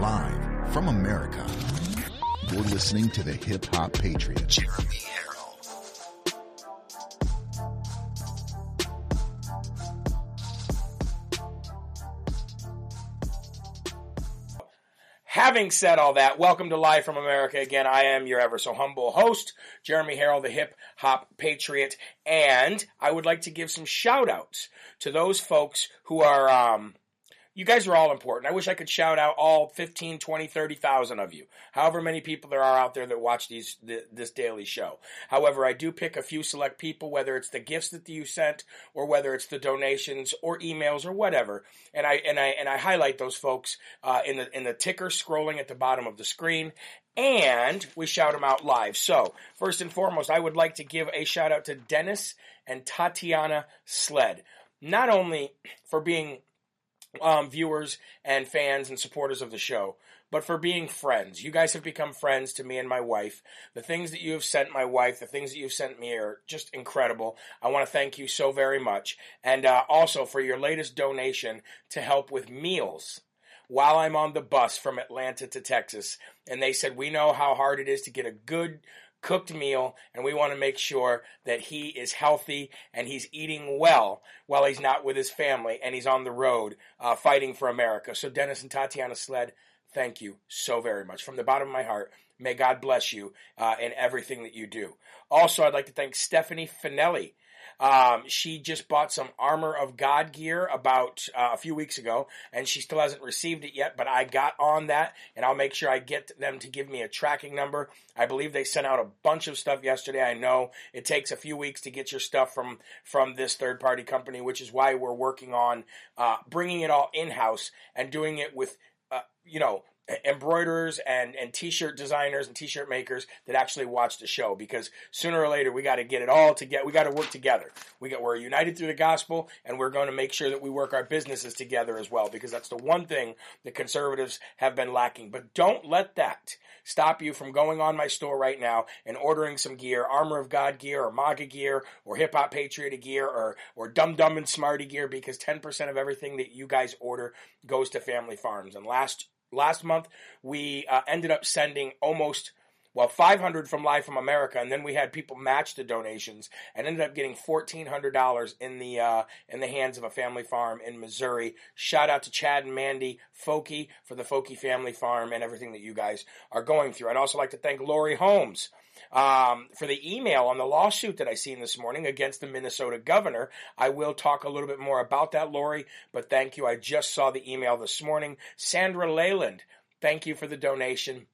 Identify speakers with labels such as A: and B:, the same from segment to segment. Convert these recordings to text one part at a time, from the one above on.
A: Live from America. You're listening to the Hip Hop Patriot. Jeremy Herrell.
B: Having said all that, welcome to Live from America. Again, I am your ever so humble host, Jeremy Herrell, the hip hop patriot. And I would like to give some shout outs to those folks who are, um, you guys are all important. I wish I could shout out all 15, 20, 30,000 of you. However many people there are out there that watch these this daily show. However, I do pick a few select people whether it's the gifts that you sent or whether it's the donations or emails or whatever. And I and I and I highlight those folks uh, in the in the ticker scrolling at the bottom of the screen and we shout them out live. So, first and foremost, I would like to give a shout out to Dennis and Tatiana Sled. Not only for being um, viewers and fans and supporters of the show, but for being friends. You guys have become friends to me and my wife. The things that you have sent my wife, the things that you've sent me are just incredible. I want to thank you so very much. And uh, also for your latest donation to help with meals while I'm on the bus from Atlanta to Texas. And they said, We know how hard it is to get a good cooked meal, and we want to make sure that he is healthy and he's eating well while he's not with his family and he's on the road uh, fighting for America. So, Dennis and Tatiana Sled, thank you so very much. From the bottom of my heart, may God bless you uh, in everything that you do. Also, I'd like to thank Stephanie Finelli um, she just bought some Armor of God gear about uh, a few weeks ago, and she still hasn't received it yet. But I got on that, and I'll make sure I get them to give me a tracking number. I believe they sent out a bunch of stuff yesterday. I know it takes a few weeks to get your stuff from from this third party company, which is why we're working on uh, bringing it all in house and doing it with uh, you know embroiderers and, and t-shirt designers and t-shirt makers that actually watch the show because sooner or later we got to get it all together. We got to work together. We got, we're united through the gospel and we're going to make sure that we work our businesses together as well because that's the one thing the conservatives have been lacking. But don't let that stop you from going on my store right now and ordering some gear, Armor of God gear or MAGA gear or Hip Hop Patriot gear or, or Dumb Dumb and Smarty gear because 10% of everything that you guys order goes to family farms. And last last month we uh, ended up sending almost well 500 from live from america and then we had people match the donations and ended up getting $1400 in the uh, in the hands of a family farm in missouri. Shout out to chad and mandy Foki for the Foki family farm and everything that you guys are going through. I'd also like to thank lori holmes um, for the email on the lawsuit that I seen this morning against the Minnesota governor. I will talk a little bit more about that, Lori, but thank you. I just saw the email this morning. Sandra Leyland, thank you for the donation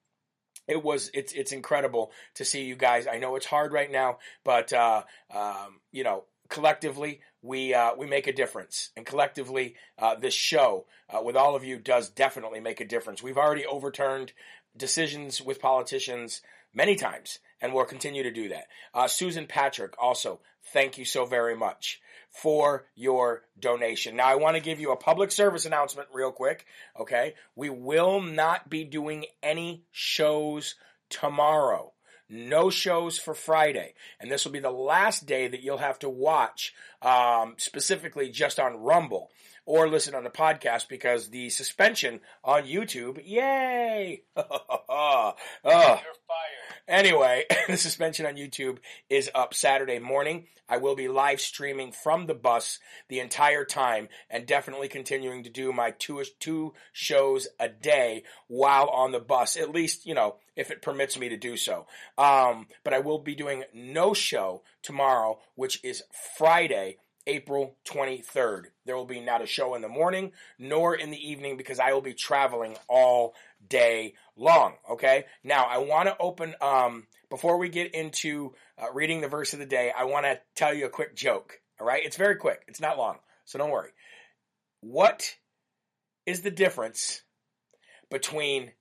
B: it was it's it's incredible to see you guys. I know it's hard right now, but uh, um, you know collectively we uh, we make a difference, and collectively uh, this show uh, with all of you does definitely make a difference. We've already overturned decisions with politicians many times, and we'll continue to do that. Uh, Susan Patrick, also, thank you so very much for your donation. Now, I want to give you a public service announcement real quick, okay? We will not be doing any shows tomorrow. No shows for Friday. And this will be the last day that you'll have to watch, um, specifically just on Rumble or listen on the podcast because the suspension on YouTube, yay! oh. Anyway, the suspension on YouTube is up Saturday morning. I will be live streaming from the bus the entire time and definitely continuing to do my two, two shows a day while on the bus, at least, you know, if it permits me to do so. Um, but I will be doing no show tomorrow, which is Friday April 23rd. There will be not a show in the morning nor in the evening because I will be traveling all day long. Okay. Now I want to open, um, before we get into uh, reading the verse of the day, I want to tell you a quick joke. All right. It's very quick. It's not long. So don't worry. What is the difference between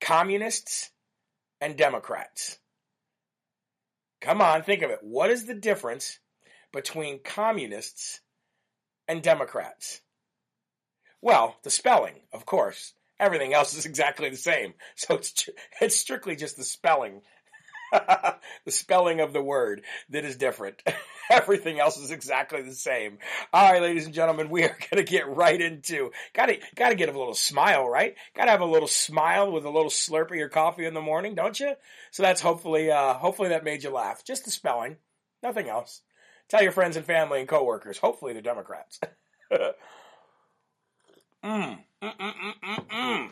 B: communists and Democrats? Come on, think of it. What is the difference between communists and Democrats? Well, the spelling, of course. Everything else is exactly the same. So it's, it's strictly just the spelling. the spelling of the word that is different. Everything else is exactly the same. All right, ladies and gentlemen, we are going to get right into. Got to got to get a little smile, right? Got to have a little smile with a little slurp of your coffee in the morning, don't you? So that's hopefully uh, hopefully that made you laugh. Just the spelling, nothing else. Tell your friends and family and coworkers. Hopefully the Democrats. mm, mm, mm, mm, mm, mm.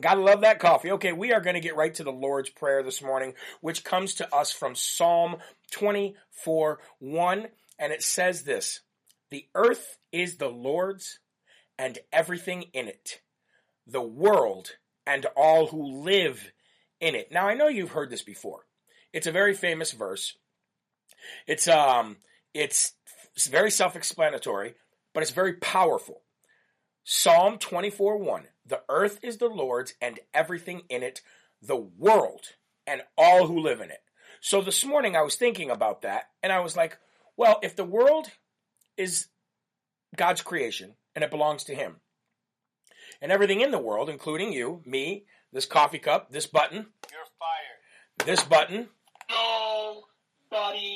B: Gotta love that coffee. Okay, we are going to get right to the Lord's Prayer this morning, which comes to us from Psalm 24 1. And it says this The earth is the Lord's and everything in it, the world and all who live in it. Now, I know you've heard this before. It's a very famous verse. It's, um, it's, very self explanatory, but it's very powerful. Psalm 24 1. The earth is the Lord's and everything in it, the world and all who live in it. So this morning I was thinking about that and I was like, well, if the world is God's creation and it belongs to Him, and everything in the world, including you, me, this coffee cup, this button,
C: you're fired.
B: This button,
C: cares.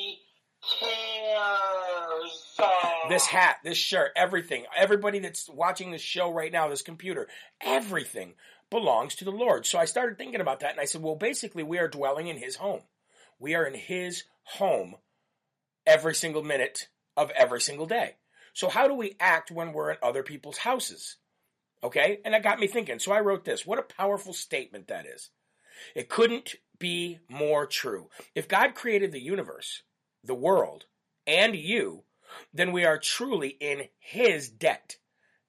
B: This hat, this shirt, everything, everybody that's watching this show right now, this computer, everything belongs to the Lord. So I started thinking about that and I said, well, basically, we are dwelling in His home. We are in His home every single minute of every single day. So how do we act when we're in other people's houses? Okay? And that got me thinking. So I wrote this. What a powerful statement that is. It couldn't be more true. If God created the universe, the world, and you, then we are truly in his debt,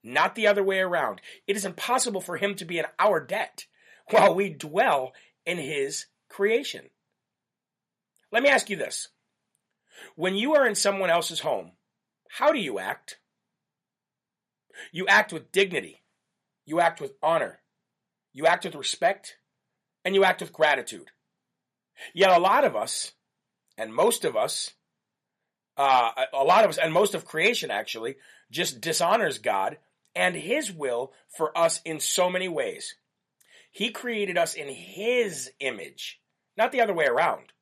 B: not the other way around. It is impossible for him to be in our debt while we dwell in his creation. Let me ask you this. When you are in someone else's home, how do you act? You act with dignity. You act with honor. You act with respect. And you act with gratitude. Yet a lot of us, and most of us, uh, a lot of us, and most of creation actually, just dishonors God and His will for us in so many ways. He created us in His image, not the other way around.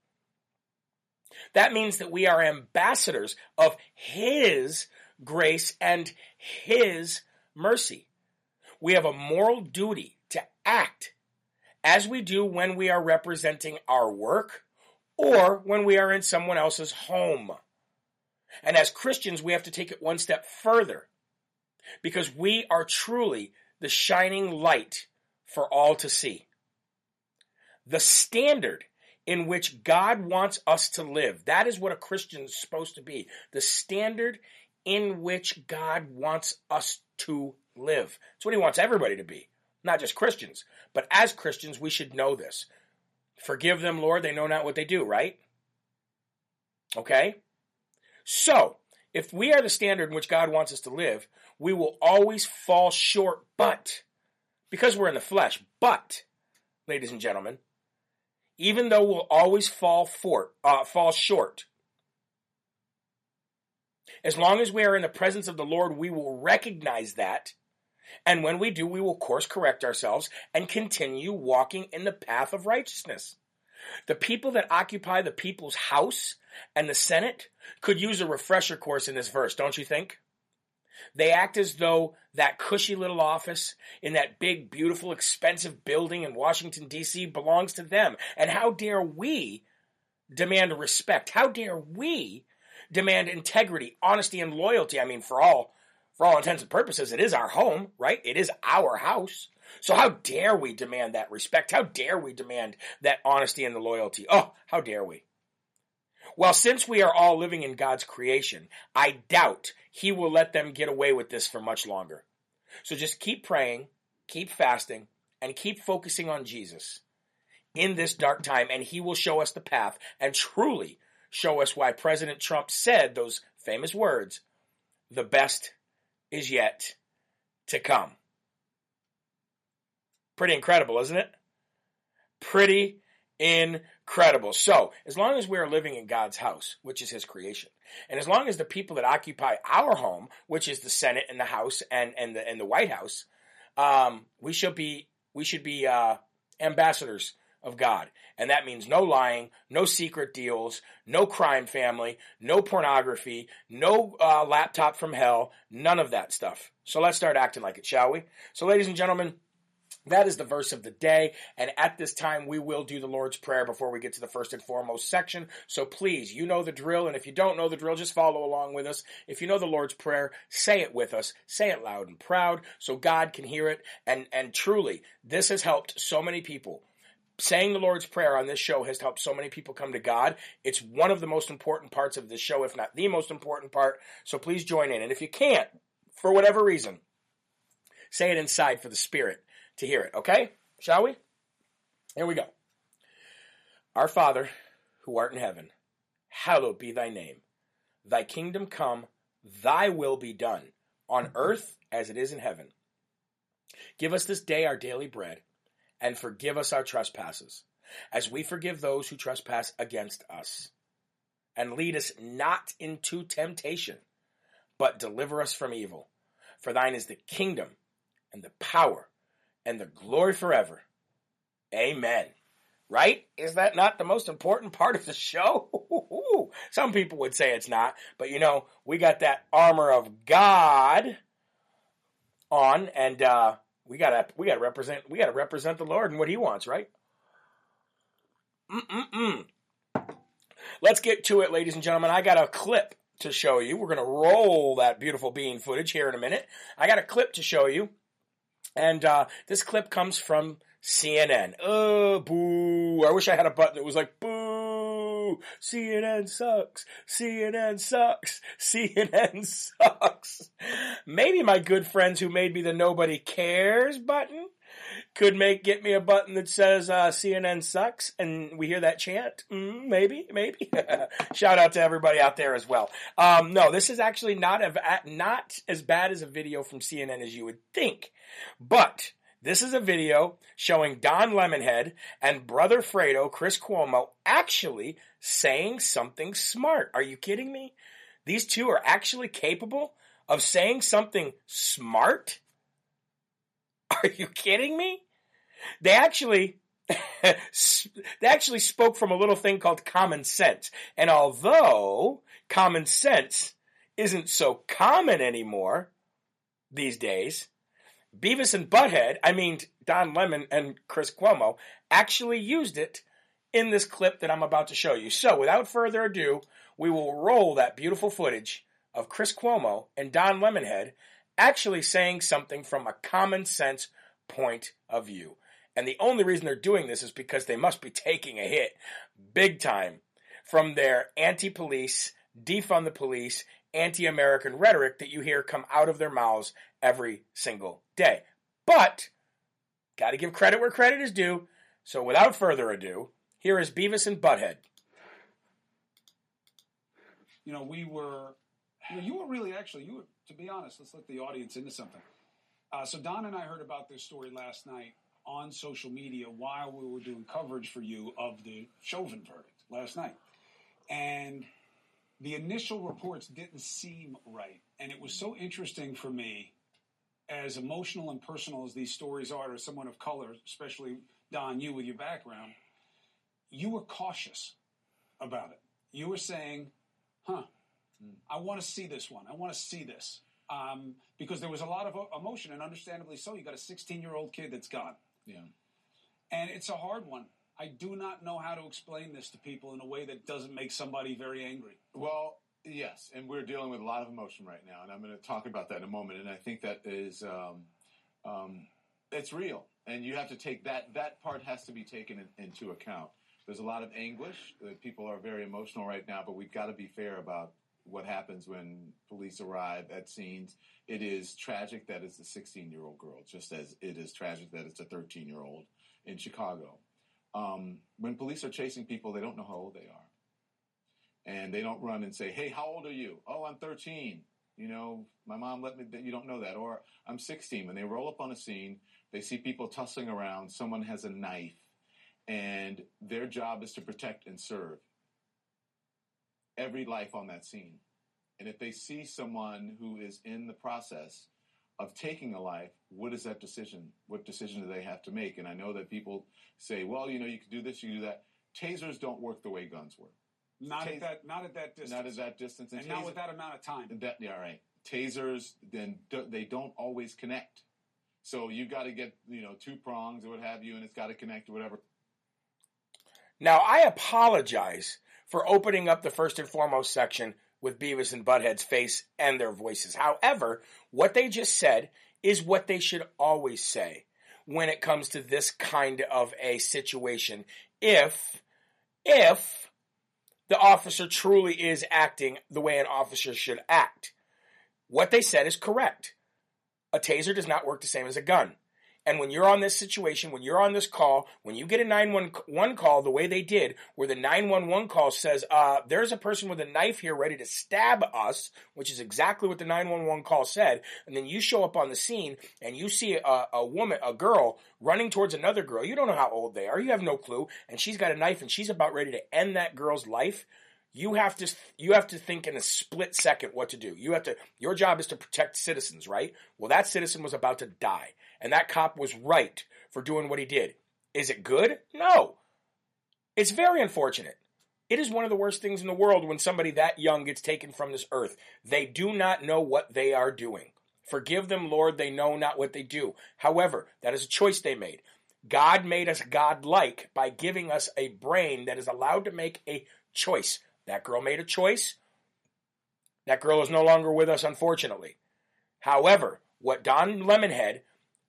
B: That means that we are ambassadors of His grace and His mercy. We have a moral duty to act as we do when we are representing our work or when we are in someone else's home. And as Christians, we have to take it one step further because we are truly the shining light for all to see. The standard in which God wants us to live. That is what a Christian is supposed to be. The standard in which God wants us to live. It's what he wants everybody to be, not just Christians. But as Christians, we should know this. Forgive them, Lord, they know not what they do, right? Okay? So, if we are the standard in which God wants us to live, we will always fall short, but, because we're in the flesh, but, ladies and gentlemen, even though we'll always fall for, uh, fall short, as long as we are in the presence of the Lord, we will recognize that. And when we do, we will course correct ourselves and continue walking in the path of righteousness. The people that occupy the people's house and the Senate could use a refresher course in this verse, don't you think? They act as though that cushy little office in that big, beautiful, expensive building in Washington, D.C. belongs to them. And how dare we demand respect? How dare we demand integrity, honesty, and loyalty? I mean, for all, for all intents and purposes, it is our home, right? It is our house. So how dare we demand that respect? How dare we demand that honesty and the loyalty? Oh, how dare we? Well, since we are all living in God's creation, I doubt He will let them get away with this for much longer. So just keep praying, keep fasting, and keep focusing on Jesus in this dark time, and He will show us the path and truly show us why President Trump said those famous words the best is yet to come. Pretty incredible, isn't it? Pretty incredible. So, as long as we are living in God's house, which is His creation, and as long as the people that occupy our home, which is the Senate and the House and and the and the White House, um, we should be we should be uh, ambassadors of God. And that means no lying, no secret deals, no crime family, no pornography, no uh, laptop from hell, none of that stuff. So let's start acting like it, shall we? So, ladies and gentlemen, that is the verse of the day. And at this time, we will do the Lord's Prayer before we get to the first and foremost section. So please, you know the drill. And if you don't know the drill, just follow along with us. If you know the Lord's Prayer, say it with us. Say it loud and proud so God can hear it. And, and truly, this has helped so many people saying the Lord's Prayer on this show has helped so many people come to God. It's one of the most important parts of this show, if not the most important part. So please join in. And if you can't, for whatever reason, say it inside for the Spirit to hear it. Okay? Shall we? Here we go. Our Father, who art in heaven, hallowed be thy name. Thy kingdom come, thy will be done, on earth as it is in heaven. Give us this day our daily bread and forgive us our trespasses, as we forgive those who trespass against us. And lead us not into temptation, but deliver us from evil. For thine is the kingdom, and the power, and the glory forever. Amen. Right? Is that not the most important part of the show? Some people would say it's not, but you know, we got that armor of God on, and uh, we gotta we gotta represent we gotta represent the Lord and what He wants, right? Mm-mm-mm. Let's get to it, ladies and gentlemen. I got a clip to show you. We're gonna roll that beautiful bean footage here in a minute. I got a clip to show you, and uh, this clip comes from CNN. Oh, boo! I wish I had a button that was like boo CNN sucks. CNN sucks. CNN sucks. Maybe my good friends who made me the nobody cares button could make get me a button that says uh, CNN sucks, and we hear that chant. Mm, maybe, maybe. Shout out to everybody out there as well. Um, no, this is actually not a, not as bad as a video from CNN as you would think, but this is a video showing Don Lemonhead and brother Fredo, Chris Cuomo, actually saying something smart. Are you kidding me? These two are actually capable of saying something smart? Are you kidding me? They actually they actually spoke from a little thing called common sense. And although common sense isn't so common anymore these days, Beavis and Butthead, I mean Don Lemon and Chris Cuomo, actually used it in this clip that I'm about to show you. So, without further ado, we will roll that beautiful footage of Chris Cuomo and Don Lemonhead actually saying something from a common sense point of view. And the only reason they're doing this is because they must be taking a hit big time from their anti police, defund the police, anti American rhetoric that you hear come out of their mouths every single day. But, got to give credit where credit is due. So, without further ado, here is Beavis and Butthead.
C: You know, we were, you, know, you were really actually, you were, to be honest, let's let the audience into something. Uh, so, Don and I heard about this story last night on social media while we were doing coverage for you of the Chauvin verdict last night. And the initial reports didn't seem right. And it was so interesting for me, as emotional and personal as these stories are, as someone of color, especially Don, you with your background, you were cautious about it. You were saying, huh, I want to see this one. I want to see this. Um, because there was a lot of emotion, and understandably so. You got a 16 year old kid that's gone.
D: Yeah.
C: And it's a hard one. I do not know how to explain this to people in a way that doesn't make somebody very angry.
D: Well, yes, and we're dealing with a lot of emotion right now, and I'm going to talk about that in a moment. And I think that is, um, um, it's real, and you have to take that. That part has to be taken in, into account. There's a lot of anguish. People are very emotional right now, but we've got to be fair about what happens when police arrive at scenes. It is tragic that it's a 16 year old girl, just as it is tragic that it's a 13 year old in Chicago. Um, when police are chasing people, they don't know how old they are. And they don't run and say, hey, how old are you? Oh, I'm 13. You know, my mom let me, you don't know that. Or I'm 16. When they roll up on a scene, they see people tussling around, someone has a knife, and their job is to protect and serve every life on that scene. And if they see someone who is in the process of taking a life, what is that decision? What decision do they have to make? And I know that people say, well, you know, you can do this, you can do that. Tasers don't work the way guns work.
C: Not
D: Tas-
C: at that. Not at that distance.
D: Not at that distance.
C: And
D: taser-
C: not with that amount of time.
D: that yeah, right. Tasers then do, they don't always connect. So you've got to get you know two prongs or what have you, and it's got to connect or whatever.
B: Now, I apologize for opening up the first and foremost section with Beavis and Butthead's face and their voices. However, what they just said is what they should always say when it comes to this kind of a situation. If, if the officer truly is acting the way an officer should act, what they said is correct. A taser does not work the same as a gun. And when you're on this situation, when you're on this call, when you get a 911 call the way they did, where the 911 call says, uh, there's a person with a knife here ready to stab us, which is exactly what the 911 call said, and then you show up on the scene and you see a, a woman, a girl, running towards another girl. You don't know how old they are. You have no clue. And she's got a knife and she's about ready to end that girl's life you have to you have to think in a split second what to do. You have to your job is to protect citizens, right? Well, that citizen was about to die, and that cop was right for doing what he did. Is it good? No. It's very unfortunate. It is one of the worst things in the world when somebody that young gets taken from this earth. They do not know what they are doing. Forgive them, Lord, they know not what they do. However, that is a choice they made. God made us godlike by giving us a brain that is allowed to make a choice. That girl made a choice. That girl is no longer with us, unfortunately. However, what Don Lemonhead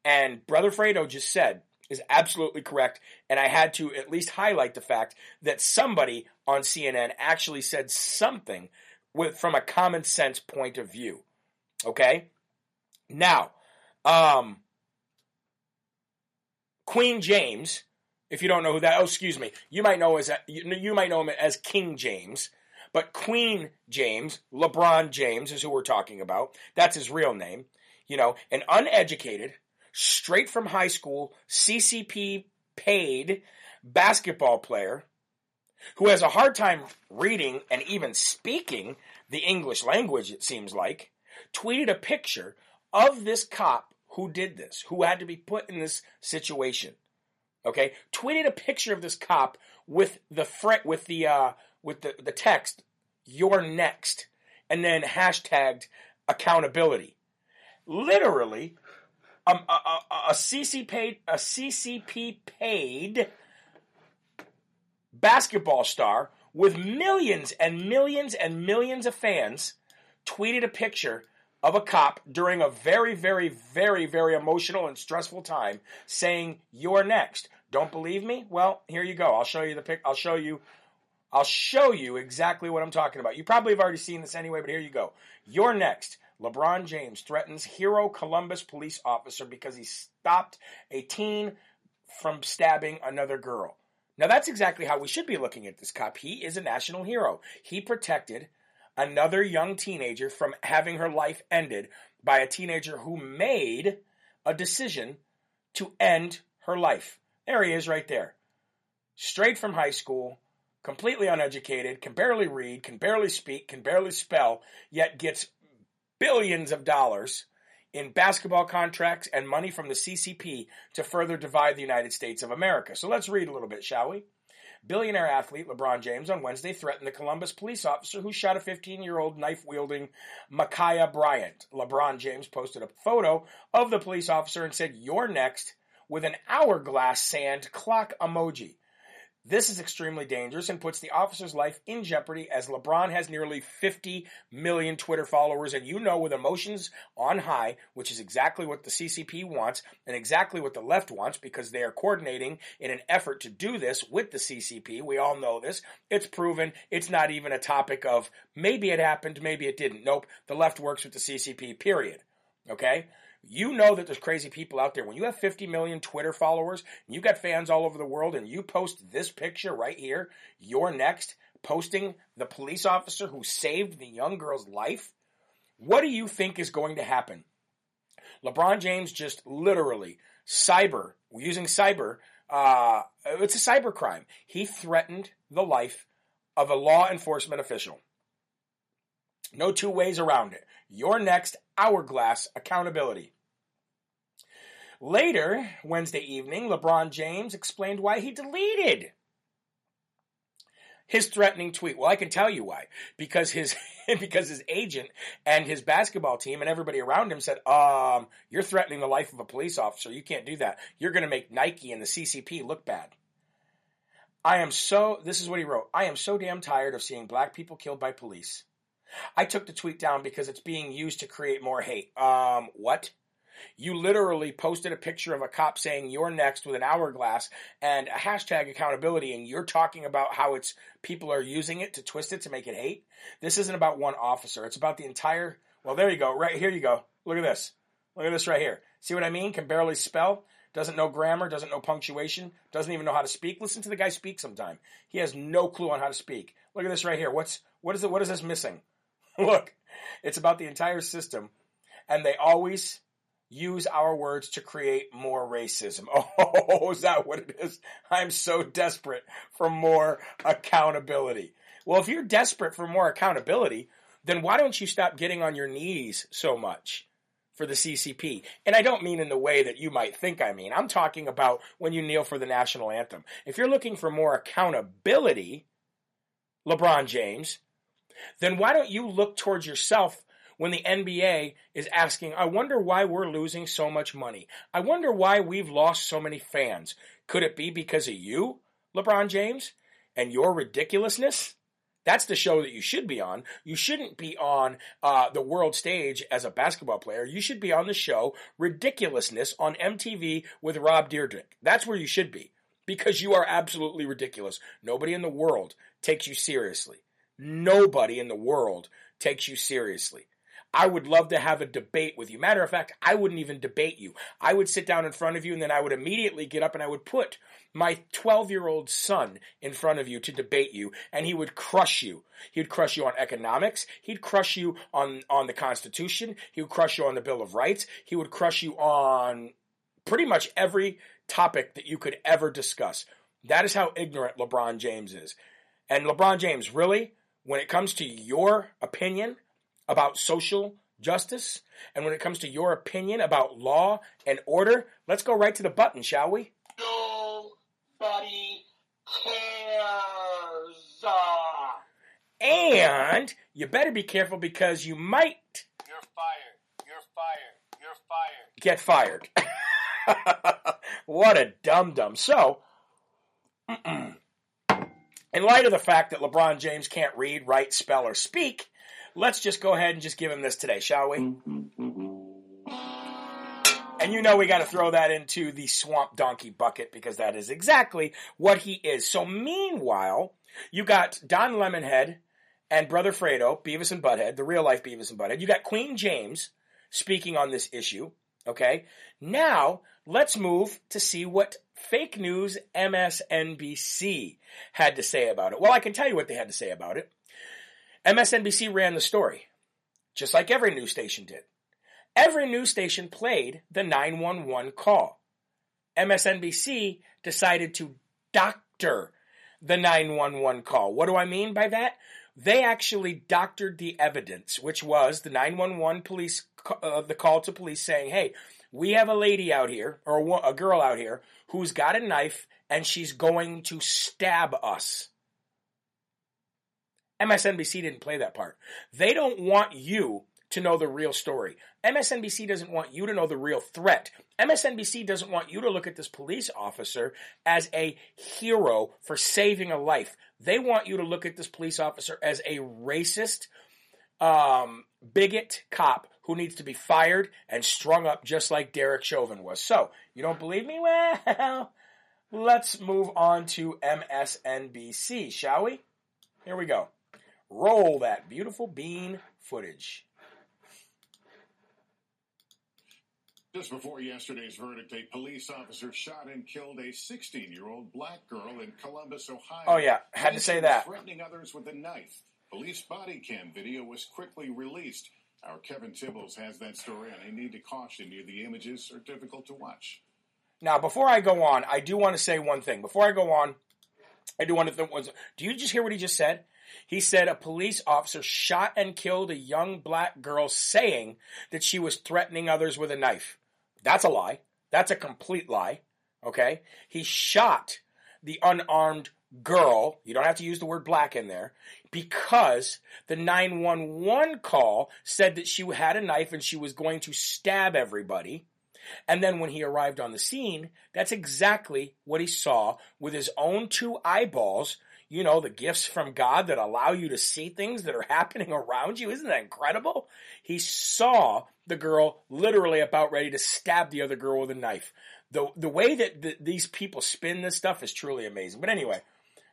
B: and Brother Fredo just said is absolutely correct. And I had to at least highlight the fact that somebody on CNN actually said something with, from a common sense point of view. Okay? Now, um, Queen James, if you don't know who that, oh, excuse me, you might know as you, you might know him as King James, but Queen James, LeBron James is who we're talking about. That's his real name. You know, an uneducated, straight from high school, CCP paid basketball player who has a hard time reading and even speaking the English language, it seems like, tweeted a picture of this cop who did this, who had to be put in this situation. Okay, tweeted a picture of this cop with the fret with the uh, with the, the text "You're next," and then hashtagged accountability. Literally, um, a, a, a, CC paid, a CCP paid basketball star with millions and millions and millions of fans tweeted a picture of a cop during a very, very, very, very emotional and stressful time saying, You're next. Don't believe me? Well, here you go. I'll show you the pic. I'll show you. I'll show you exactly what I'm talking about. You probably have already seen this anyway, but here you go. You're next. LeBron James threatens hero Columbus police officer because he stopped a teen from stabbing another girl. Now, that's exactly how we should be looking at this cop. He is a national hero. He protected another young teenager from having her life ended by a teenager who made a decision to end her life. There he is right there. Straight from high school, completely uneducated, can barely read, can barely speak, can barely spell, yet gets billions of dollars in basketball contracts and money from the CCP to further divide the United States of America. So let's read a little bit, shall we? Billionaire athlete LeBron James on Wednesday threatened the Columbus police officer who shot a 15 year old knife wielding Ma'Khia Bryant. LeBron James posted a photo of the police officer and said, You're next, with an hourglass sand clock emoji. This is extremely dangerous and puts the officer's life in jeopardy as LeBron has nearly 50 million Twitter followers. And you know, with emotions on high, which is exactly what the CCP wants and exactly what the left wants because they are coordinating in an effort to do this with the CCP. We all know this. It's proven. It's not even a topic of maybe it happened, maybe it didn't. Nope. The left works with the CCP, period. Okay? You know that there's crazy people out there. When you have 50 million Twitter followers, and you got fans all over the world, and you post this picture right here, you're next, posting the police officer who saved the young girl's life, what do you think is going to happen? LeBron James just literally cyber, using cyber, uh, it's a cyber crime. He threatened the life of a law enforcement official. No two ways around it. Your next hourglass accountability. Later, Wednesday evening, LeBron James explained why he deleted his threatening tweet. Well, I can tell you why. Because his because his agent and his basketball team and everybody around him said, "Um, you're threatening the life of a police officer. You can't do that. You're going to make Nike and the CCP look bad." I am so this is what he wrote. I am so damn tired of seeing black people killed by police. I took the tweet down because it's being used to create more hate. Um, what? You literally posted a picture of a cop saying you're next with an hourglass and a hashtag accountability, and you're talking about how it's people are using it to twist it to make it hate. This isn't about one officer. It's about the entire. Well, there you go. Right here you go. Look at this. Look at this right here. See what I mean? Can barely spell. Doesn't know grammar. Doesn't know punctuation. Doesn't even know how to speak. Listen to the guy speak sometime. He has no clue on how to speak. Look at this right here. What's what is it? What is this missing? Look, it's about the entire system, and they always use our words to create more racism. Oh, is that what it is? I'm so desperate for more accountability. Well, if you're desperate for more accountability, then why don't you stop getting on your knees so much for the CCP? And I don't mean in the way that you might think I mean. I'm talking about when you kneel for the national anthem. If you're looking for more accountability, LeBron James, then why don't you look towards yourself when the NBA is asking, I wonder why we're losing so much money. I wonder why we've lost so many fans. Could it be because of you, LeBron James, and your ridiculousness? That's the show that you should be on. You shouldn't be on uh, the world stage as a basketball player. You should be on the show Ridiculousness on MTV with Rob Dyrdek. That's where you should be because you are absolutely ridiculous. Nobody in the world takes you seriously. Nobody in the world takes you seriously. I would love to have a debate with you. Matter of fact, I wouldn't even debate you. I would sit down in front of you and then I would immediately get up and I would put my 12 year old son in front of you to debate you and he would crush you. He would crush you on economics. He'd crush you on, on the Constitution. He would crush you on the Bill of Rights. He would crush you on pretty much every topic that you could ever discuss. That is how ignorant LeBron James is. And LeBron James, really, when it comes to your opinion, about social justice and when it comes to your opinion about law and order, let's go right to the button, shall we?
E: Nobody cares.
B: And you better be careful because you might
E: You're fired. You're fired. You're fired.
B: get fired. what a dum dum. So, in light of the fact that LeBron James can't read, write, spell, or speak, let's just go ahead and just give him this today, shall we? Mm-hmm, mm-hmm. And you know we got to throw that into the swamp donkey bucket because that is exactly what he is. So meanwhile, you got Don Lemonhead and Brother Fredo, Beavis and Butthead, the real life Beavis and Butthead. You got Queen James speaking on this issue. Okay. Now let's move to see what fake news MSNBC had to say about it. Well, I can tell you what they had to say about it. MSNBC ran the story, just like every news station did. Every news station played the 911 call. MSNBC decided to doctor the 911 call. What do I mean by that? They actually doctored the evidence, which was the 911 police, uh, the call to police saying, hey, we have a lady out here, or a, a girl out here, who's got a knife and she's going to stab us. MSNBC didn't play that part. They don't want you to know the real story. MSNBC doesn't want you to know the real threat. MSNBC doesn't want you to look at this police officer as a hero for saving a life. They want you to look at this police officer as a racist, um, bigot cop who needs to be fired and strung up just like Derek Chauvin was. So, you don't believe me? Well, let's move on to MSNBC, shall we? Here we go. Roll that beautiful bean footage.
F: Just before yesterday's verdict, a police officer shot and killed a 16 year old black girl in Columbus, Ohio.
B: Oh, yeah. Had to say that.
F: Threatening others with a knife. Police body cam video was quickly released. Our Kevin Tibbles has that story, and I need to caution you the images are difficult to watch.
B: Now, before I go on, I do want to say one thing. Before I go on, I do want to. Th- do you just hear what he just said? He said a police officer shot and killed a young black girl saying that she was threatening others with a knife. That's a lie. That's a complete lie. Okay? He shot the unarmed girl. You don't have to use the word black in there because the 911 call said that she had a knife and she was going to stab everybody. And then when he arrived on the scene, that's exactly what he saw with his own two eyeballs. You know, the gifts from God that allow you to see things that are happening around you. Isn't that incredible? He saw the girl literally about ready to stab the other girl with a knife. The, the way that the, these people spin this stuff is truly amazing. But anyway,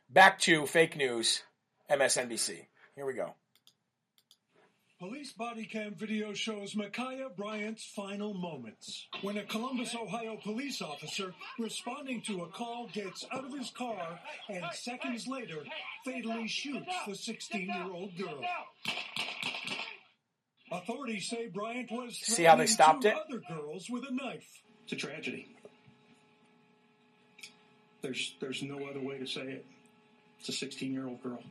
B: back to fake news, MSNBC. Here we go.
G: Police body cam video shows Ma'Khia Bryant's final moments. When a Columbus, Ohio police officer responding to a call gets out of his car and seconds later fatally shoots the 16 year old girl. Authorities say Bryant was
B: See how they
G: threatening
B: stopped
G: two
B: it?
G: other girls with a knife.
H: It's a tragedy. There's there's no other way to say it. It's a 16 year old girl.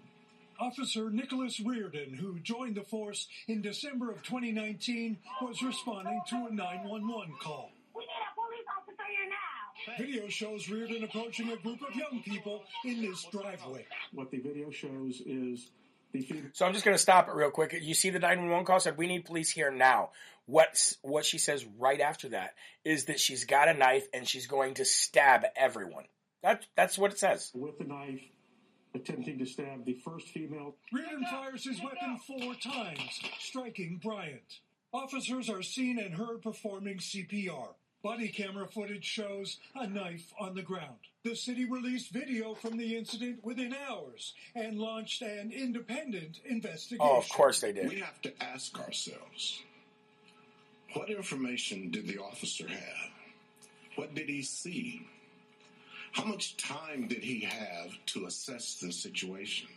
G: Officer Nicholas Reardon, who joined the force in December of 2019, was responding to a 911 call.
I: We need a police officer here now.
G: Video shows Reardon approaching a group of young people in this driveway.
H: What the video shows is the female.
B: So I'm just going to stop it real quick. You see the 911 call said, we need police here now. What's, what she says right after that is that she's got a knife and she's going to stab everyone. That, that's what it says.
H: with the knife, attempting to stab the first female.
G: Reardon fires his weapon four times, striking Bryant. Officers are seen and heard performing CPR. Body camera footage shows a knife on the ground. The city released video from the incident within hours and launched an independent investigation.
B: Oh, of course they did.
F: We have to ask ourselves what information did the officer have? What did he see? How much time did he have to assess the situation?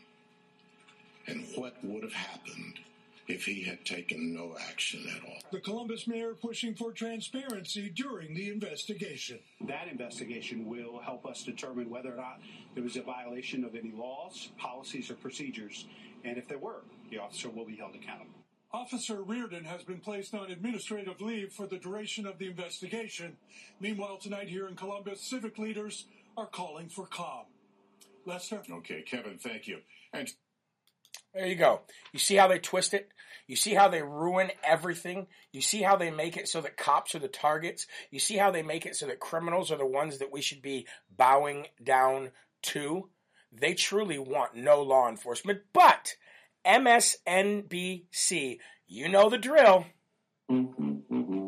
F: And what would have happened if he had taken no action at all?
G: The Columbus mayor pushing for transparency during the investigation.
J: That investigation will help us determine whether or not there was a violation of any laws, policies, or procedures. And if there were, the officer will be held accountable.
G: Officer Reardon has been placed on administrative leave for the duration of the investigation. Meanwhile, tonight here in Columbus, civic leaders are calling for calm. Lester?
F: Okay, Kevin, thank you. And
B: There you go. You see how they twist it? You see how they ruin everything? You see how they make it so that cops are the targets? You see how they make it so that criminals are the ones that we should be bowing down to? They truly want no law enforcement, but MSNBC, you know the drill. Mm-hmm, mm-hmm.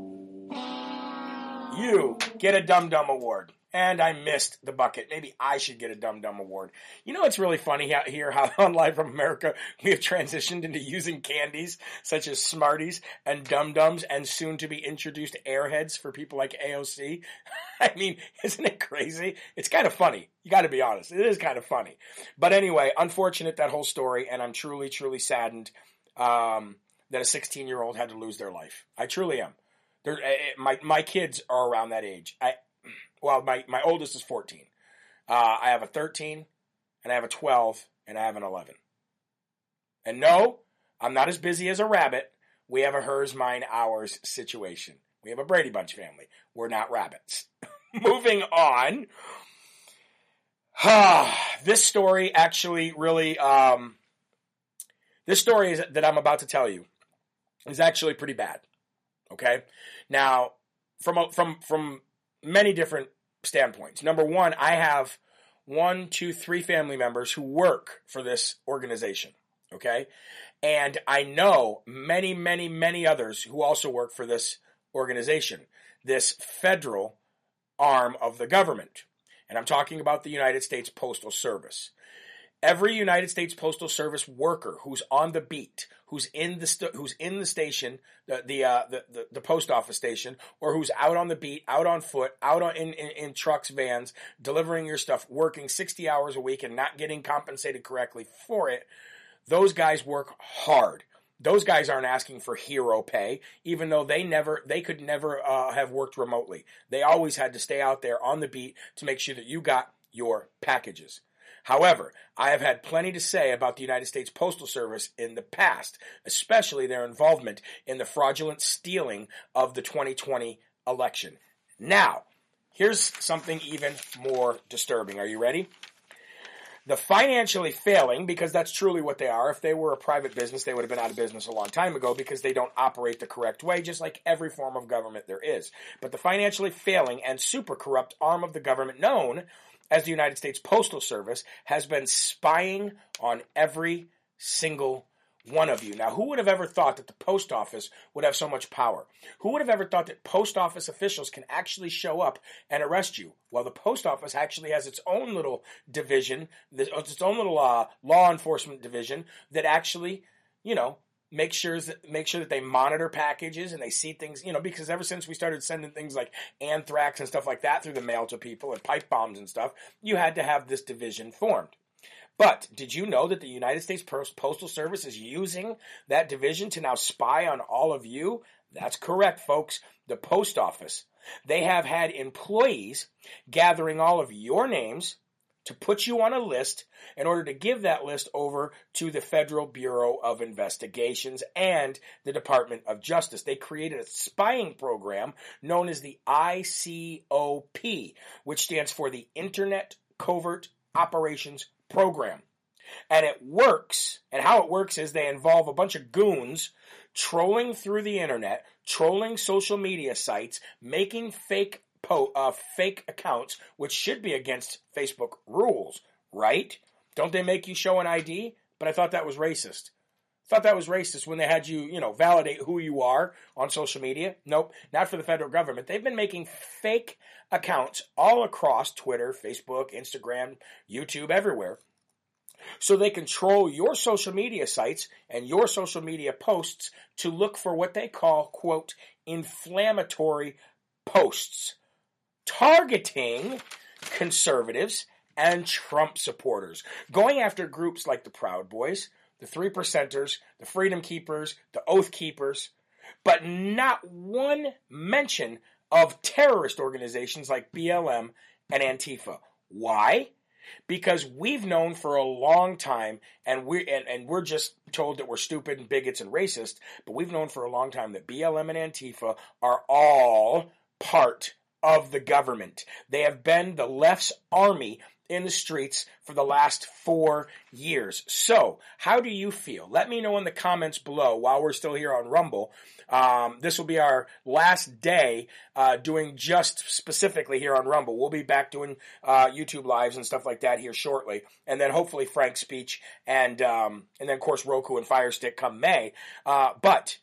B: You get a Dum Dum Award. And I missed the bucket. Maybe I should get a Dum Dum Award. You know, it's really funny out here how on Live from America we have transitioned into using candies such as Smarties and Dum Dums and soon to be introduced Airheads for people like AOC. I mean, isn't it crazy? It's kind of funny. You got to be honest. It is kind of funny. But anyway, unfortunate that whole story, and I'm truly, truly saddened um, that a 16 year old had to lose their life. I truly am. They're, eh, eh, my my kids are around that age. I well, my my oldest is 14. Uh, I have a 13, and I have a 12, and I have an 11. And no, I'm not as busy as a rabbit. We have a hers, mine, ours situation. We have a Brady Bunch family. We're not rabbits. Moving on. this story actually really, um, this story is, that I'm about to tell you is actually pretty bad. Okay, now from a- from from many different standpoints. Number one, I have one, two, three family members who work for this organization. Okay, and I know many, many, many others who also work for this organization, this federal arm of the government. And I'm talking about the United States Postal Service every United States Postal Service worker who's on the beat, who's in the st- who's in the station, the the, uh, the the the post office station, or who's out on the beat, out on foot, out on in, in in trucks, vans, delivering your stuff, working sixty hours a week and not getting compensated correctly for it. Those guys work hard. Those guys aren't asking for hero pay, even though they never, they could never uh, have worked remotely. They always had to stay out there on the beat to make sure that you got your packages. However, I have had plenty to say about the United States Postal Service in the past, especially their involvement in the fraudulent stealing of the 2020 election. Now, Here's something even more disturbing. Are you ready? The financially failing, because that's truly what they are. If they were a private business, they would have been out of business a long time ago because they don't operate the correct way, just like every form of government there is. But the financially failing and super corrupt arm of the government known as the United States Postal Service has been spying on every single one of you. Now, who would have ever thought that the post office would have so much power? Who would have ever thought that post office officials can actually show up and arrest you? Well, the post office actually has its own little division, its own little uh, law enforcement division that actually, you know, make sure that make sure that they monitor packages and they see things, you know, because ever since we started sending things like anthrax and stuff like that through the mail to people and pipe bombs and stuff, you had to have this division formed. But did you know that the United States Postal Service is using that division to now spy on all of you? That's correct, folks. The post office. They have had employees gathering all of your names to put you on a list in order to give that list over to the Federal Bureau of Investigations and the Department of Justice. They created a spying program known as the ICOP, which stands for the Internet Covert Operations program. And it works. And how it works is they involve a bunch of goons trolling through the internet, trolling social media sites, making fake po- uh, fake accounts, which should be against Facebook rules, right? Don't they make you show an ID? But I thought that was racist. Thought that was racist when they had you, you know, validate who you are on social media. Nope, not for the federal government. They've been making fake accounts all across Twitter, Facebook, Instagram, YouTube, everywhere so they control your social media sites and your social media posts to look for what they call, quote, inflammatory posts, targeting conservatives and Trump supporters, going after groups like the Proud Boys, the Three Percenters, the Freedom Keepers, the Oath Keepers, but not one mention of terrorist organizations like BLM and Antifa. Why? because we've known for a long time and we and, and we're just told that we're stupid and bigots and racist but we've known for a long time that blm and antifa are all part of the government they have been the left's army in the streets for the last four years. So, how do you feel? Let me know in the comments below while we're still here on Rumble. Um, this will be our last day uh, doing just specifically here on Rumble. We'll be back doing uh, YouTube lives and stuff like that here shortly, and then hopefully FrankSpeech and um, and then of course Roku and Firestick come May. Uh, but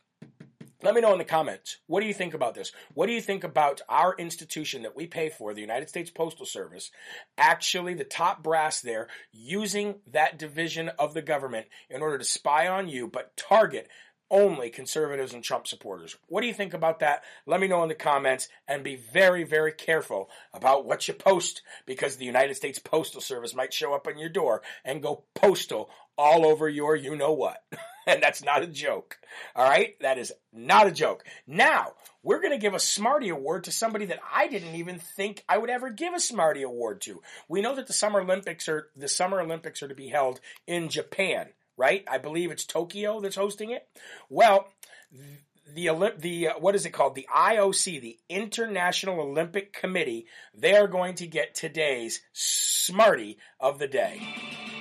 B: let me know in the comments. What do you think about this? What do you think about our institution that we pay for, the United States Postal Service, actually the top brass there using that division of the government in order to spy on you, but target only conservatives and Trump supporters. What do you think about that? Let me know in the comments and be very, very careful about what you post because the United States Postal Service might show up on your door and go postal all over your you know what. and that's not a joke. All right? That is not a joke. Now, we're going to give a Smarty Award to somebody that I didn't even think I would ever give a Smarty Award to. We know that the Summer Olympics are the Summer Olympics are to be held in Japan, right? I believe it's Tokyo that's hosting it. Well, the Olymp- the uh, what is it called? The IOC, the International Olympic Committee. They are going to get today's Smarty of the day.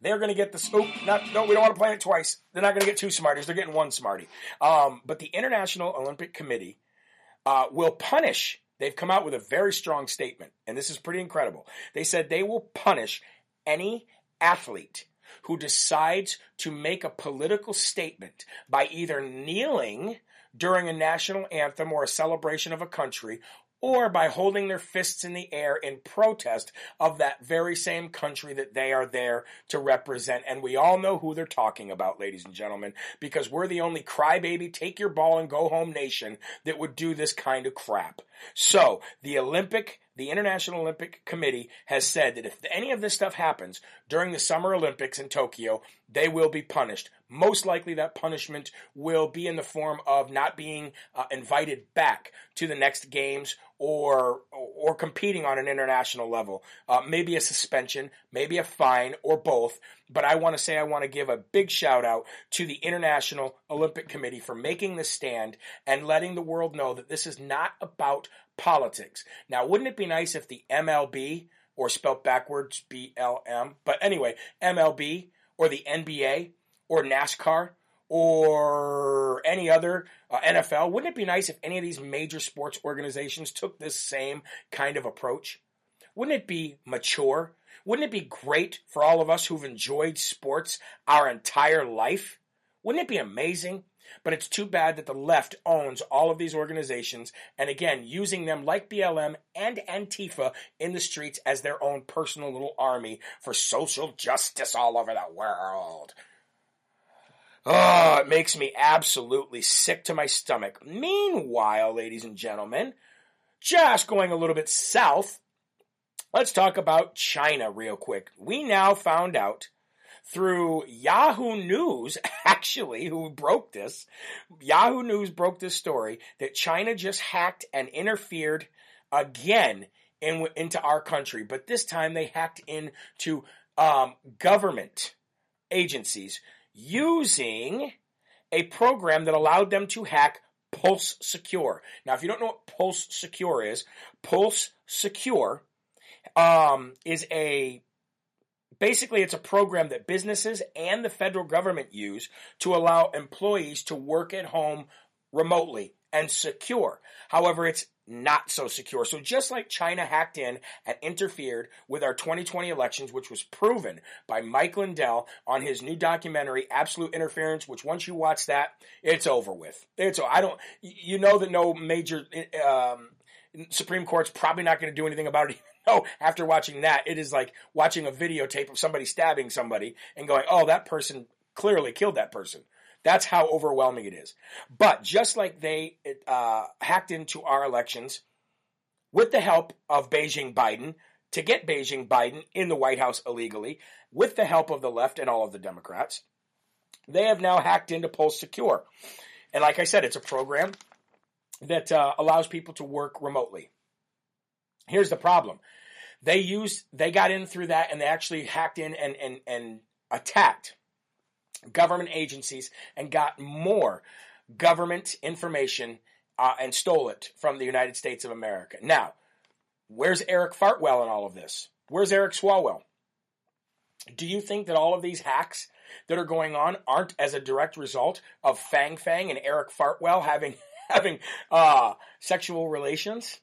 B: They're going to get the scoop. Not, no, we don't want to play it twice. They're not going to get two Smarties. They're getting one Smartie. Um, but the International Olympic Committee uh, will punish. They've come out with a very strong statement, and this is pretty incredible. They said they will punish any athlete who decides to make a political statement by either kneeling during a national anthem or a celebration of a country or by holding their fists in the air in protest of that very same country that they are there to represent. And we all know who they're talking about, ladies and gentlemen, because we're the only crybaby, take your ball and go home nation that would do this kind of crap. So, the Olympic the International Olympic Committee has said that if any of this stuff happens during the Summer Olympics in Tokyo, they will be punished. Most likely, that punishment will be in the form of not being uh, invited back to the next games or or competing on an international level. Uh, maybe a suspension, maybe a fine, or both. But I want to say I want to give a big shout out to the International Olympic Committee for making the stand and letting the world know that this is not about politics. Now, wouldn't it be nice if the MLB, or spelt backwards BLM, but anyway, MLB, or the NBA, or NASCAR, or any other uh, NFL, wouldn't it be nice if any of these major sports organizations took this same kind of approach? Wouldn't it be mature? Wouldn't it be great for all of us who've enjoyed sports our entire life? Wouldn't it be amazing? But it's too bad that the left owns all of these organizations and again, using them like BLM and Antifa in the streets as their own personal little army for social justice all over the world. Oh, makes me absolutely sick to my stomach. Meanwhile, ladies and gentlemen, just going a little bit south, let's talk about China real quick. We now found out through Yahoo News, actually, who broke this. Yahoo News broke this story that China just hacked and interfered again in, into our country, but this time they hacked into um, government agencies using a program that allowed them to hack Pulse Secure. Now, if you don't know what Pulse Secure is, Pulse Secure um, is a basically it's a program that businesses and the federal government use to allow employees to work at home remotely and secure. However, it's not so secure. So just like China hacked in and interfered with our 2020 elections, which was proven by Mike Lindell on his new documentary, Absolute Interference, which once you watch that, it's over with. It's, I don't, you know that no major, um, Supreme Court's probably not going to do anything about it. No, after watching that, it is like watching a videotape of somebody stabbing somebody and going, oh, that person clearly killed that person. That's how overwhelming it is. But just like they uh, hacked into our elections with the help of Beijing Biden to get Beijing Biden in the White House illegally, with the help of the left and all of the Democrats, they have now hacked into Pulse Secure. And like I said, it's a program that uh, allows people to work remotely. Here's the problem. They used, they got in through that and they actually hacked in and, and, and attacked government agencies and got more government information uh, and stole it from the United States of America. Now, where's Eric Fartwell in all of this? Where's Eric Swalwell? Do you think that all of these hacks that are going on aren't as a direct result of Fang Fang and Eric Fartwell having having uh, sexual relations?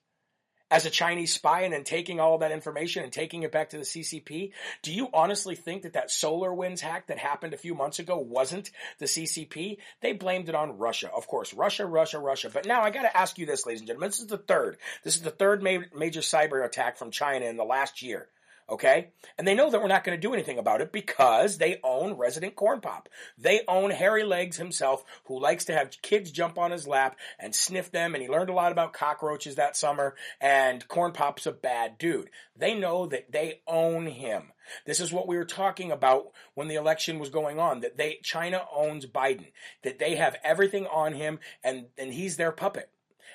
B: As a Chinese spy and then taking all of that information and taking it back to the CCP? Do you honestly think that that SolarWinds hack that happened a few months ago wasn't the CCP? They blamed it on Russia. Of course, Russia, Russia, Russia. But now I gotta ask you this, ladies and gentlemen. This is the third. This is the third ma- major cyber attack from China in the last year. Okay? And they know that we're not going to do anything about it because they own Resident Corn Pop. They own Hairy Legs himself, who likes to have kids jump on his lap and sniff them, and he learned a lot about cockroaches that summer, and Corn Pop's a bad dude. They know that they own him. This is what we were talking about when the election was going on, that they, China owns Biden, that they have everything on him, and, and he's their puppet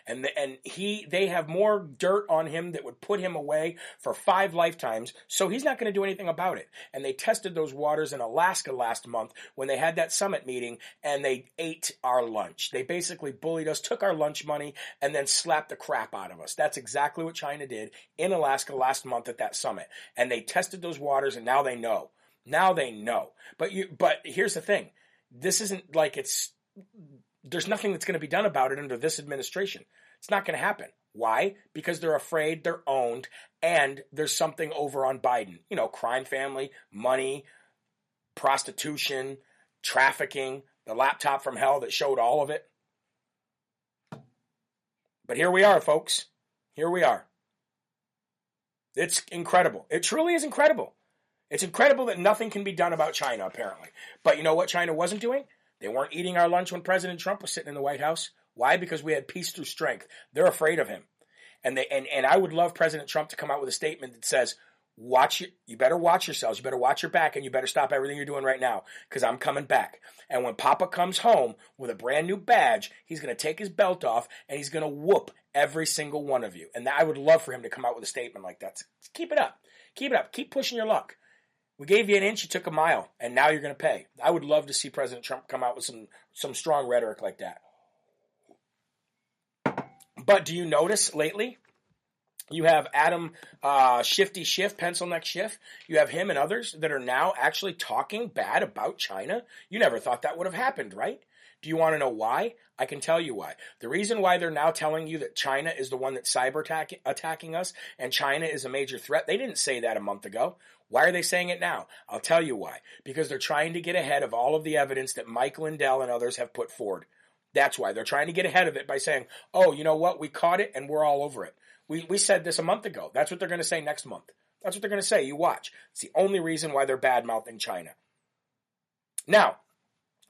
B: and the, and he they have more dirt on him that would put him away for five lifetimes. So he's not going to do anything about it. And they tested those waters in Alaska last month when they had that summit meeting, and they ate our lunch. They basically bullied us, took our lunch money, and then slapped the crap out of us. That's exactly what China did in Alaska last month at that summit. And they tested those waters, and now they know. Now they know. But you. But here's the thing. This isn't like it's there's nothing that's going to be done about it under this administration. It's not going to happen. Why? Because they're afraid they're owned and there's something over on Biden. You know, crime family, money, prostitution, trafficking, the laptop from hell that showed all of it. But here we are, folks. Here we are. It's incredible. It truly is incredible. It's incredible that nothing can be done about China, apparently. But you know what China wasn't doing? They weren't eating our lunch when President Trump was sitting in the White House. Why? Because we had peace through strength. They're afraid of him. And they and, and I would love President Trump to come out with a statement that says, watch it. you better watch yourselves, you better watch your back, and you better stop everything you're doing right now, because I'm coming back. And when Papa comes home with a brand new badge, he's gonna take his belt off and he's gonna whoop Every single one of you. And I would love for him to come out with a statement like that. Keep it up. Keep it up. Keep pushing your luck. We gave you an inch, you took a mile, and now you're going to pay. I would love to see President Trump come out with some some strong rhetoric like that. But do you notice lately? You have Adam uh, Shifty Schiff, Pencil Neck Schiff. You have him and others that are now actually talking bad about China. You never thought that would have happened, right? Do you want to know why? I can tell you why. The reason why they're now telling you that China is the one that's cyber attack- attacking us and China is a major threat, they didn't say that a month ago. Why are they saying it now? I'll tell you why. Because they're trying to get ahead of all of the evidence that Mike Lindell and others have put forward. That's why they're trying to get ahead of it by saying, oh, you know what? We caught it and we're all over it. We, we said this a month ago. That's what they're going to say next month. That's what they're going to say. You watch. It's the only reason why they're bad mouthing China. Now,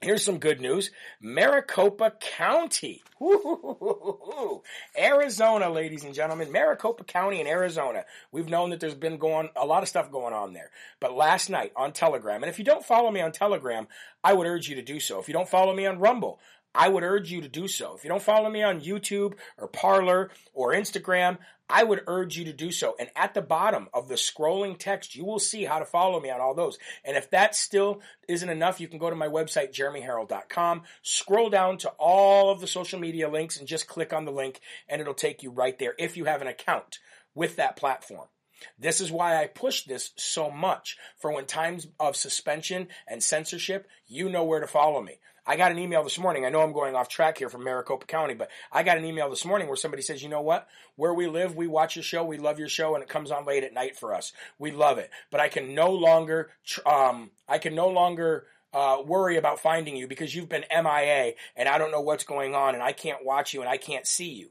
B: Here's some good news. Maricopa County. Arizona, ladies and gentlemen. Maricopa County in Arizona. We've known that there's been going, a lot of stuff going on there. But last night on Telegram, and if you don't follow me on Telegram, I would urge you to do so. If you don't follow me on Rumble, I would urge you to do so. If you don't follow me on YouTube or Parler or Instagram, I would urge you to do so. And at the bottom of the scrolling text, you will see how to follow me on all those. And if that still isn't enough, you can go to my website, jeremyherrell.com, scroll down to all of the social media links and just click on the link and it'll take you right there if you have an account with that platform. This is why I push this so much. For when times of suspension and censorship, you know where to follow me. I got an email this morning. I know I'm going off track here from Maricopa County, but I got an email this morning where somebody says, you know what? Where we live, we watch your show, we love your show, and it comes on late at night for us. We love it. But I can no longer, um, I can no longer, uh, worry about finding you because you've been MIA and I don't know what's going on and I can't watch you and I can't see you.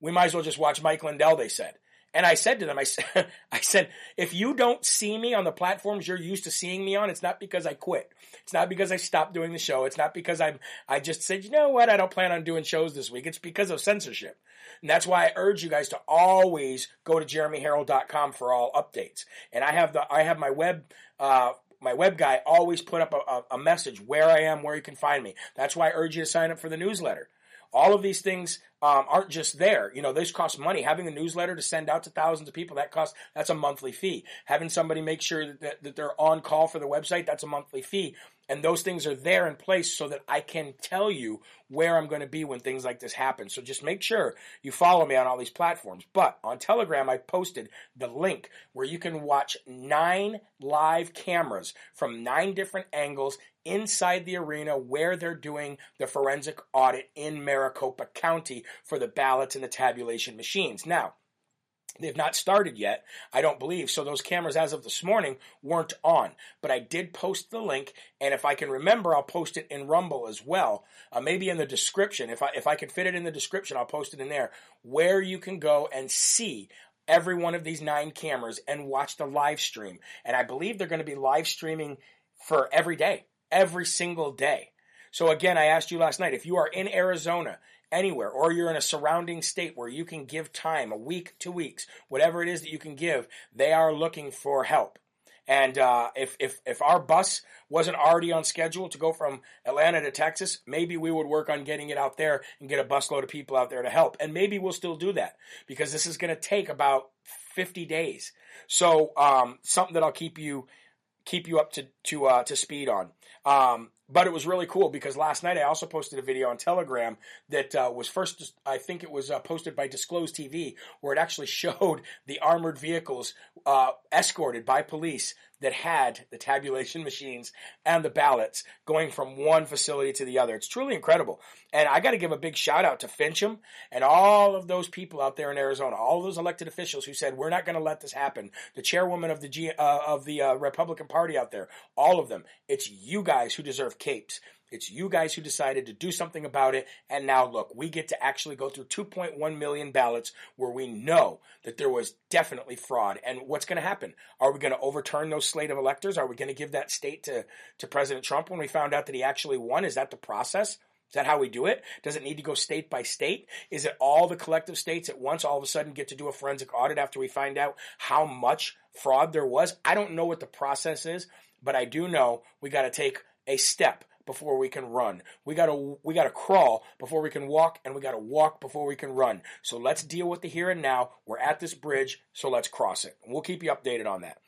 B: We might as well just watch Mike Lindell, they said. And I said to them, I said, I said, if you don't see me on the platforms you're used to seeing me on, it's not because I quit. It's not because I stopped doing the show. It's not because I'm, I just said, you know what? I don't plan on doing shows this week. It's because of censorship. And that's why I urge you guys to always go to jeremyherrell.com for all updates. And I have the, I have my web, uh, my web guy always put up a, a, message where I am, where you can find me. That's why I urge you to sign up for the newsletter. All of these things um, aren't just there. You know, these cost money. Having a newsletter to send out to thousands of people, that costs, that's a monthly fee. Having somebody make sure that, that they're on call for the website, that's a monthly fee. And those things are there in place so that I can tell you where I'm going to be when things like this happen. So just make sure you follow me on all these platforms. But on Telegram, I posted the link where you can watch nine live cameras from nine different angles inside the arena where they're doing the forensic audit in Maricopa County for the ballots and the tabulation machines. Now, They've not started yet, I don't believe. So those cameras, as of this morning, weren't on. But I did post the link, and if I can remember, I'll post it in Rumble as well. Uh, maybe in the description. If I if I can fit it in the description, I'll post it in there, where you can go and see every one of these nine cameras and watch the live stream. And I believe they're going to be live streaming for every day, every single day. So again, I asked you last night if you are in Arizona anywhere, or you're in a surrounding state where you can give time, a week, two weeks, whatever it is that you can give, they are looking for help. And uh, if, if, if our bus wasn't already on schedule to go from Atlanta to Texas, maybe we would work on getting it out there and get a busload of people out there to help. And maybe we'll still do that because this is going to take about 50 days. So um, something that I'll keep you keep you up to to uh, to speed on. Um, but it was really cool because last night I also posted a video on Telegram that uh, was first, I think it was uh, posted by Disclose TV, where it actually showed the armored vehicles uh, escorted by police that had the tabulation machines and the ballots going from one facility to the other. It's truly incredible. And I got to give a big shout out to Finchem and all of those people out there in Arizona, all those elected officials who said, we're not going to let this happen. The chairwoman of the, G, uh, of the uh, Republican Party out there, all of them. It's you guys who deserve capes. It's you guys who decided to do something about it. And now look, we get to actually go through 2.1 million ballots where we know that there was definitely fraud. And what's going to happen? Are we going to overturn those slate of electors? Are we going to give that state to, to President Trump when we found out that he actually won? Is that the process? Is that how we do it? Does it need to go state by state? Is it all the collective states at once all of a sudden get to do a forensic audit after we find out how much fraud there was? I don't know what the process is, but I do know we got to take a step before we can run. We gotta we gotta crawl before we can walk, and we gotta walk before we can run. So let's deal with the here and now. We're at this bridge, so let's cross it. We'll keep you updated on that.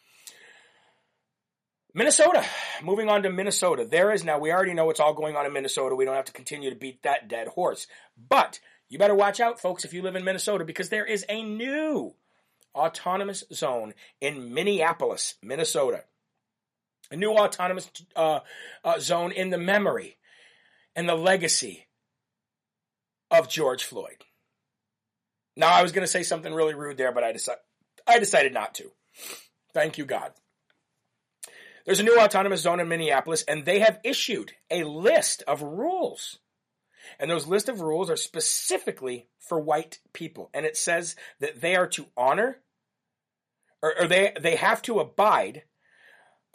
B: Minnesota. Moving on to Minnesota. There is now, we already know what's all going on in Minnesota. We don't have to continue to beat that dead horse. But you better watch out, folks, if you live in Minnesota, because there is a new autonomous zone in Minneapolis, Minnesota. A new autonomous uh, uh, zone in the memory and the legacy of George Floyd. Now, I was going to say something really rude there, but I, decided I decided not to. Thank you, God. There's a new autonomous zone in Minneapolis, and they have issued a list of rules. And those list of rules are specifically for white people. And it says that they are to honor, or, or they, they have to abide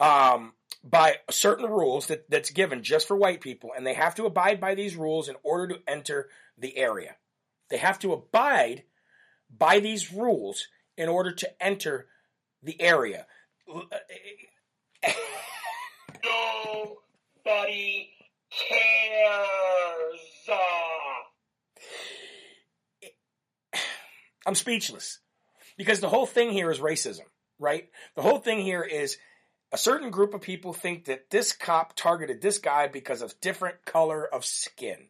B: um, by certain rules that, that's given just for white people. And they have to abide by these rules in order to enter the area. They have to abide by these rules in order to enter the area.
K: Nobody cares.
B: I'm speechless because the whole thing here is racism, right? The whole thing here is a certain group of people think that this cop targeted this guy because of different color of skin.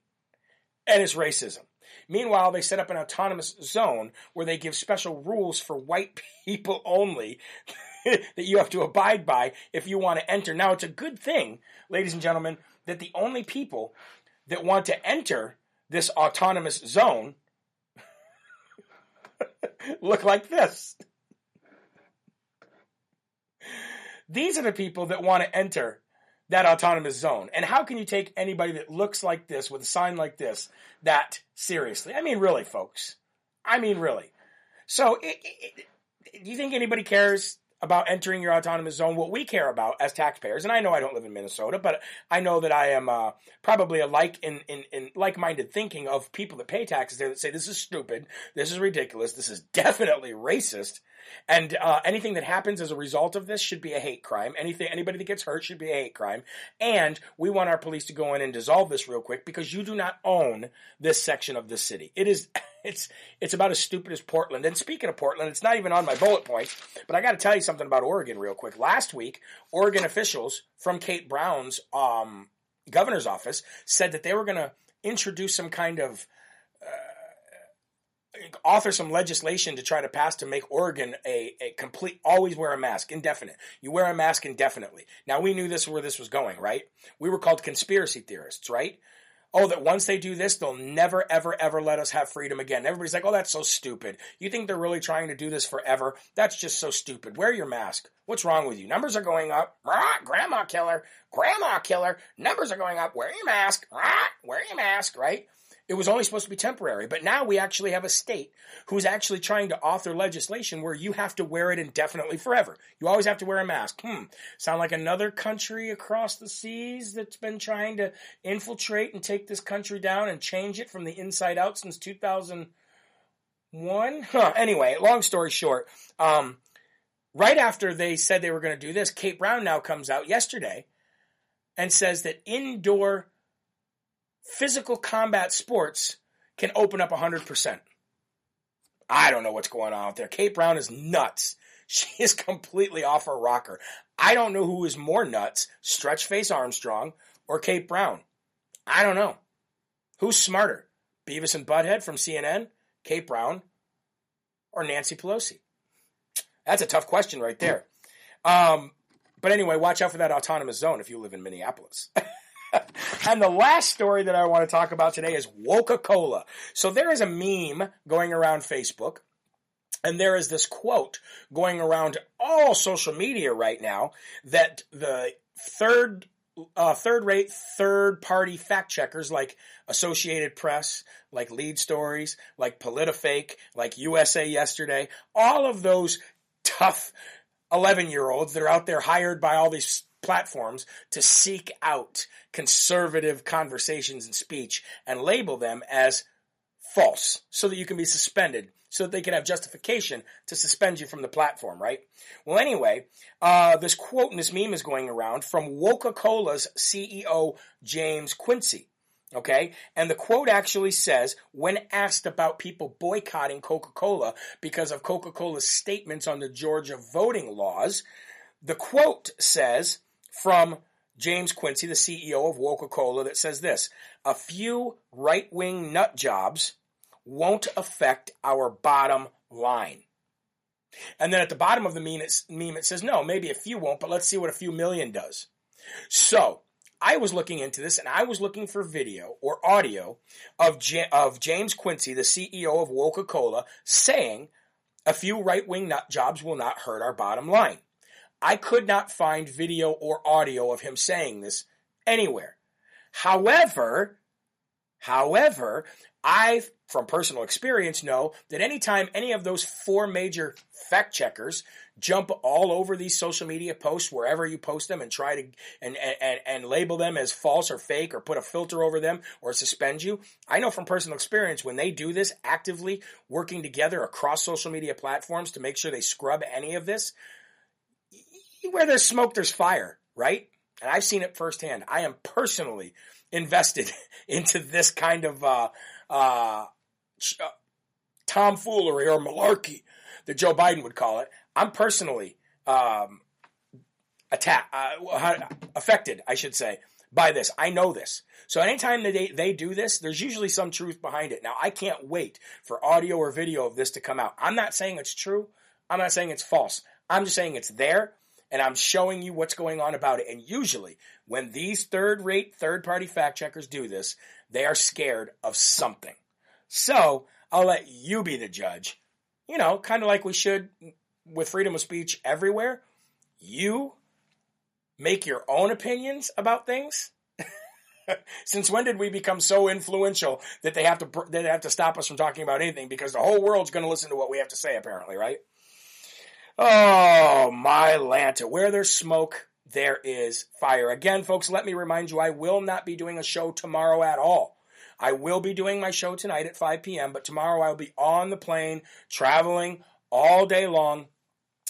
B: And it's racism. Meanwhile, they set up an autonomous zone where they give special rules for white people only that you have to abide by if you want to enter. Now, it's a good thing, ladies and gentlemen, that the only people that want to enter this autonomous zone look like this. These are the people that want to enter that autonomous zone. And how can you take anybody that looks like this with a sign like this that seriously? I mean, really, folks. I mean, really. So, it, it, it, do you think anybody cares about entering your autonomous zone, what we care about as taxpayers, and I know I don't live in Minnesota, but I know that I am uh, probably a like in, in, in like-minded thinking of people that pay taxes there that say this is stupid, this is ridiculous, this is definitely racist, and uh, anything that happens as a result of this should be a hate crime. Anything, anybody that gets hurt should be a hate crime, and we want our police to go in and dissolve this real quick because you do not own this section of the city. It is. It's it's about as stupid as Portland. And speaking of Portland, it's not even on my bullet points, but I got to tell you something about Oregon real quick. Last week, Oregon officials from Kate Brown's um, governor's office said that they were going to introduce some kind of author some legislation to try to pass to make Oregon a, a complete always wear a mask indefinite. You wear a mask indefinitely. Now we knew this where this was going, right? We were called conspiracy theorists, right? oh, that once they do this, they'll never, ever, ever let us have freedom again. Everybody's like, oh, that's so stupid. You think they're really trying to do this forever? That's just so stupid. Wear your mask. What's wrong with you? Numbers are going up. Grandma killer. Grandma killer. Numbers are going up. Wear your mask. Wear your mask, right? It was only supposed to be temporary, but now we actually have a state who's actually trying to author legislation where you have to wear it indefinitely forever. You always have to wear a mask. Hmm. Sound like another country across the seas that's been trying to infiltrate and take this country down and change it from the inside out since 2001? Huh. Anyway, long story short, um, right after they said they were going to do this, Kate Brown now comes out yesterday and says that indoor physical combat sports can open up 100%. I don't know what's going on out there. Kate Brown is nuts. She is completely off her rocker. I don't know who is more nuts, Stretch Face Armstrong or Kate Brown. I don't know. Who's smarter? Beavis and Butthead from CNN, Kate Brown, or Nancy Pelosi? That's a tough question right there. Um, but anyway, watch out for that autonomous zone if you live in Minneapolis. and the last story that I want to talk about today is Coca Cola. So there is a meme going around Facebook. And there is this quote going around all social media right now that the third uh, third rate, third party fact checkers like Associated Press, like Lead Stories, like PolitiFake, like USA Yesterday, all of those tough 11 year olds that are out there hired by all these platforms to seek out conservative conversations and speech and label them as false so that you can be suspended so that they can have justification to suspend you from the platform, right? Well, anyway, uh, this quote in this meme is going around from Coca-Cola's CEO, James Quincy. Okay. And the quote actually says, when asked about people boycotting Coca-Cola because of Coca-Cola's statements on the Georgia voting laws, the quote says from James Quincy, the CEO of Coca-Cola, that says this, a few right-wing nut jobs won't affect our bottom line. And then at the bottom of the meme it, meme, it says, no, maybe a few won't, but let's see what a few million does. So I was looking into this and I was looking for video or audio of, J- of James Quincy, the CEO of Coca-Cola, saying a few right-wing nut jobs will not hurt our bottom line. I could not find video or audio of him saying this anywhere. However, however, I, from personal experience, know that anytime any of those four major fact checkers jump all over these social media posts wherever you post them and try to and, and and label them as false or fake or put a filter over them or suspend you. I know from personal experience when they do this actively working together across social media platforms to make sure they scrub any of this, where there's smoke there's fire, right? And I've seen it firsthand. I am personally invested into this kind of uh, uh, uh, tomfoolery or malarkey that Joe Biden would call it. I'm personally um, attack, uh, affected, I should say, by this. I know this. So anytime they, they do this, there's usually some truth behind it. Now, I can't wait for audio or video of this to come out. I'm not saying it's true. I'm not saying it's false. I'm just saying it's there and I'm showing you what's going on about it. And usually when these third rate, third party fact checkers do this, they are scared of something. So I'll let you be the judge. You know, kind of like we should with freedom of speech everywhere. You make your own opinions about things. Since when did we become so influential that they have to they have to stop us from talking about anything because the whole world's going to listen to what we have to say apparently, right? Oh, my Lanta. Where there's smoke, there is fire. Again, folks, let me remind you, I will not be doing a show tomorrow at all. I will be doing my show tonight at 5 p.m., but tomorrow I'll be on the plane, traveling all day long,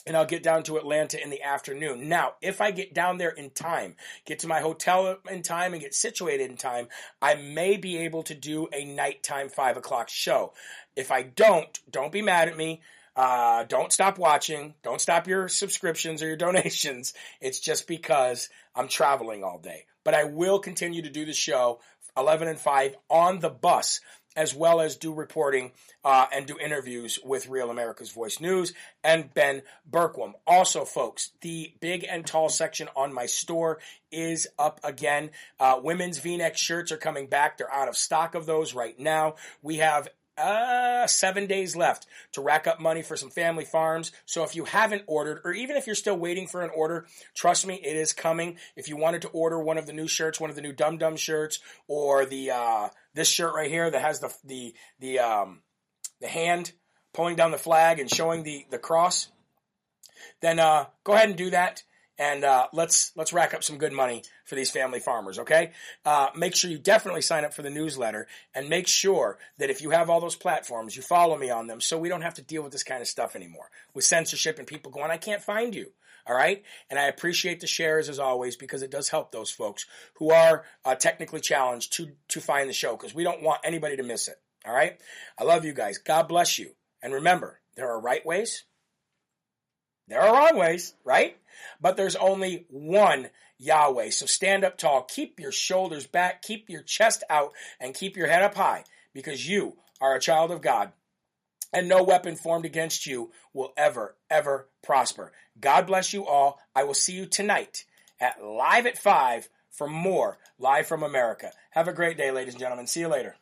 B: and I'll get down to Atlanta in the afternoon. Now, if I get down there in time, get to my hotel in time, and get situated in time, I may be able to do a nighttime 5 o'clock show. If I don't, don't be mad at me. Uh, don't stop watching. Don't stop your subscriptions or your donations. It's just because I'm traveling all day. But I will continue to do the show 11 and 5 on the bus as well as do reporting uh, and do interviews with Real America's Voice News and Ben Bergquam. Also, folks, the big and tall section on my store is up again. Uh, women's V-neck shirts are coming back. They're out of stock of those right now. We have uh, seven days left to rack up money for some family farms. So if you haven't ordered, or even if you're still waiting for an order, trust me, it is coming. If you wanted to order one of the new shirts, one of the new Dum Dum shirts, or the uh, this shirt right here that has the the the um, the hand pulling down the flag and showing the the cross, then uh, go ahead and do that and uh, let's let's rack up some good money for these family farmers. Okay, uh, make sure you definitely sign up for the newsletter, and make sure that if you have all those platforms, you follow me on them, so we don't have to deal with this kind of stuff anymore with censorship and people going, "I can't find you." All right, and I appreciate the shares as always because it does help those folks who are uh, technically challenged to to find the show because we don't want anybody to miss it. All right, I love you guys. God bless you, and remember, there are right ways, there are wrong ways, right? but there's only one Yahweh. So stand up tall, keep your shoulders back, keep your chest out, and keep your head up high because you are a child of God. And no weapon formed against you will ever, ever prosper. God bless you all. I will see you tonight at Live at 5 for more Live from America. Have a great day, ladies and gentlemen. See you later.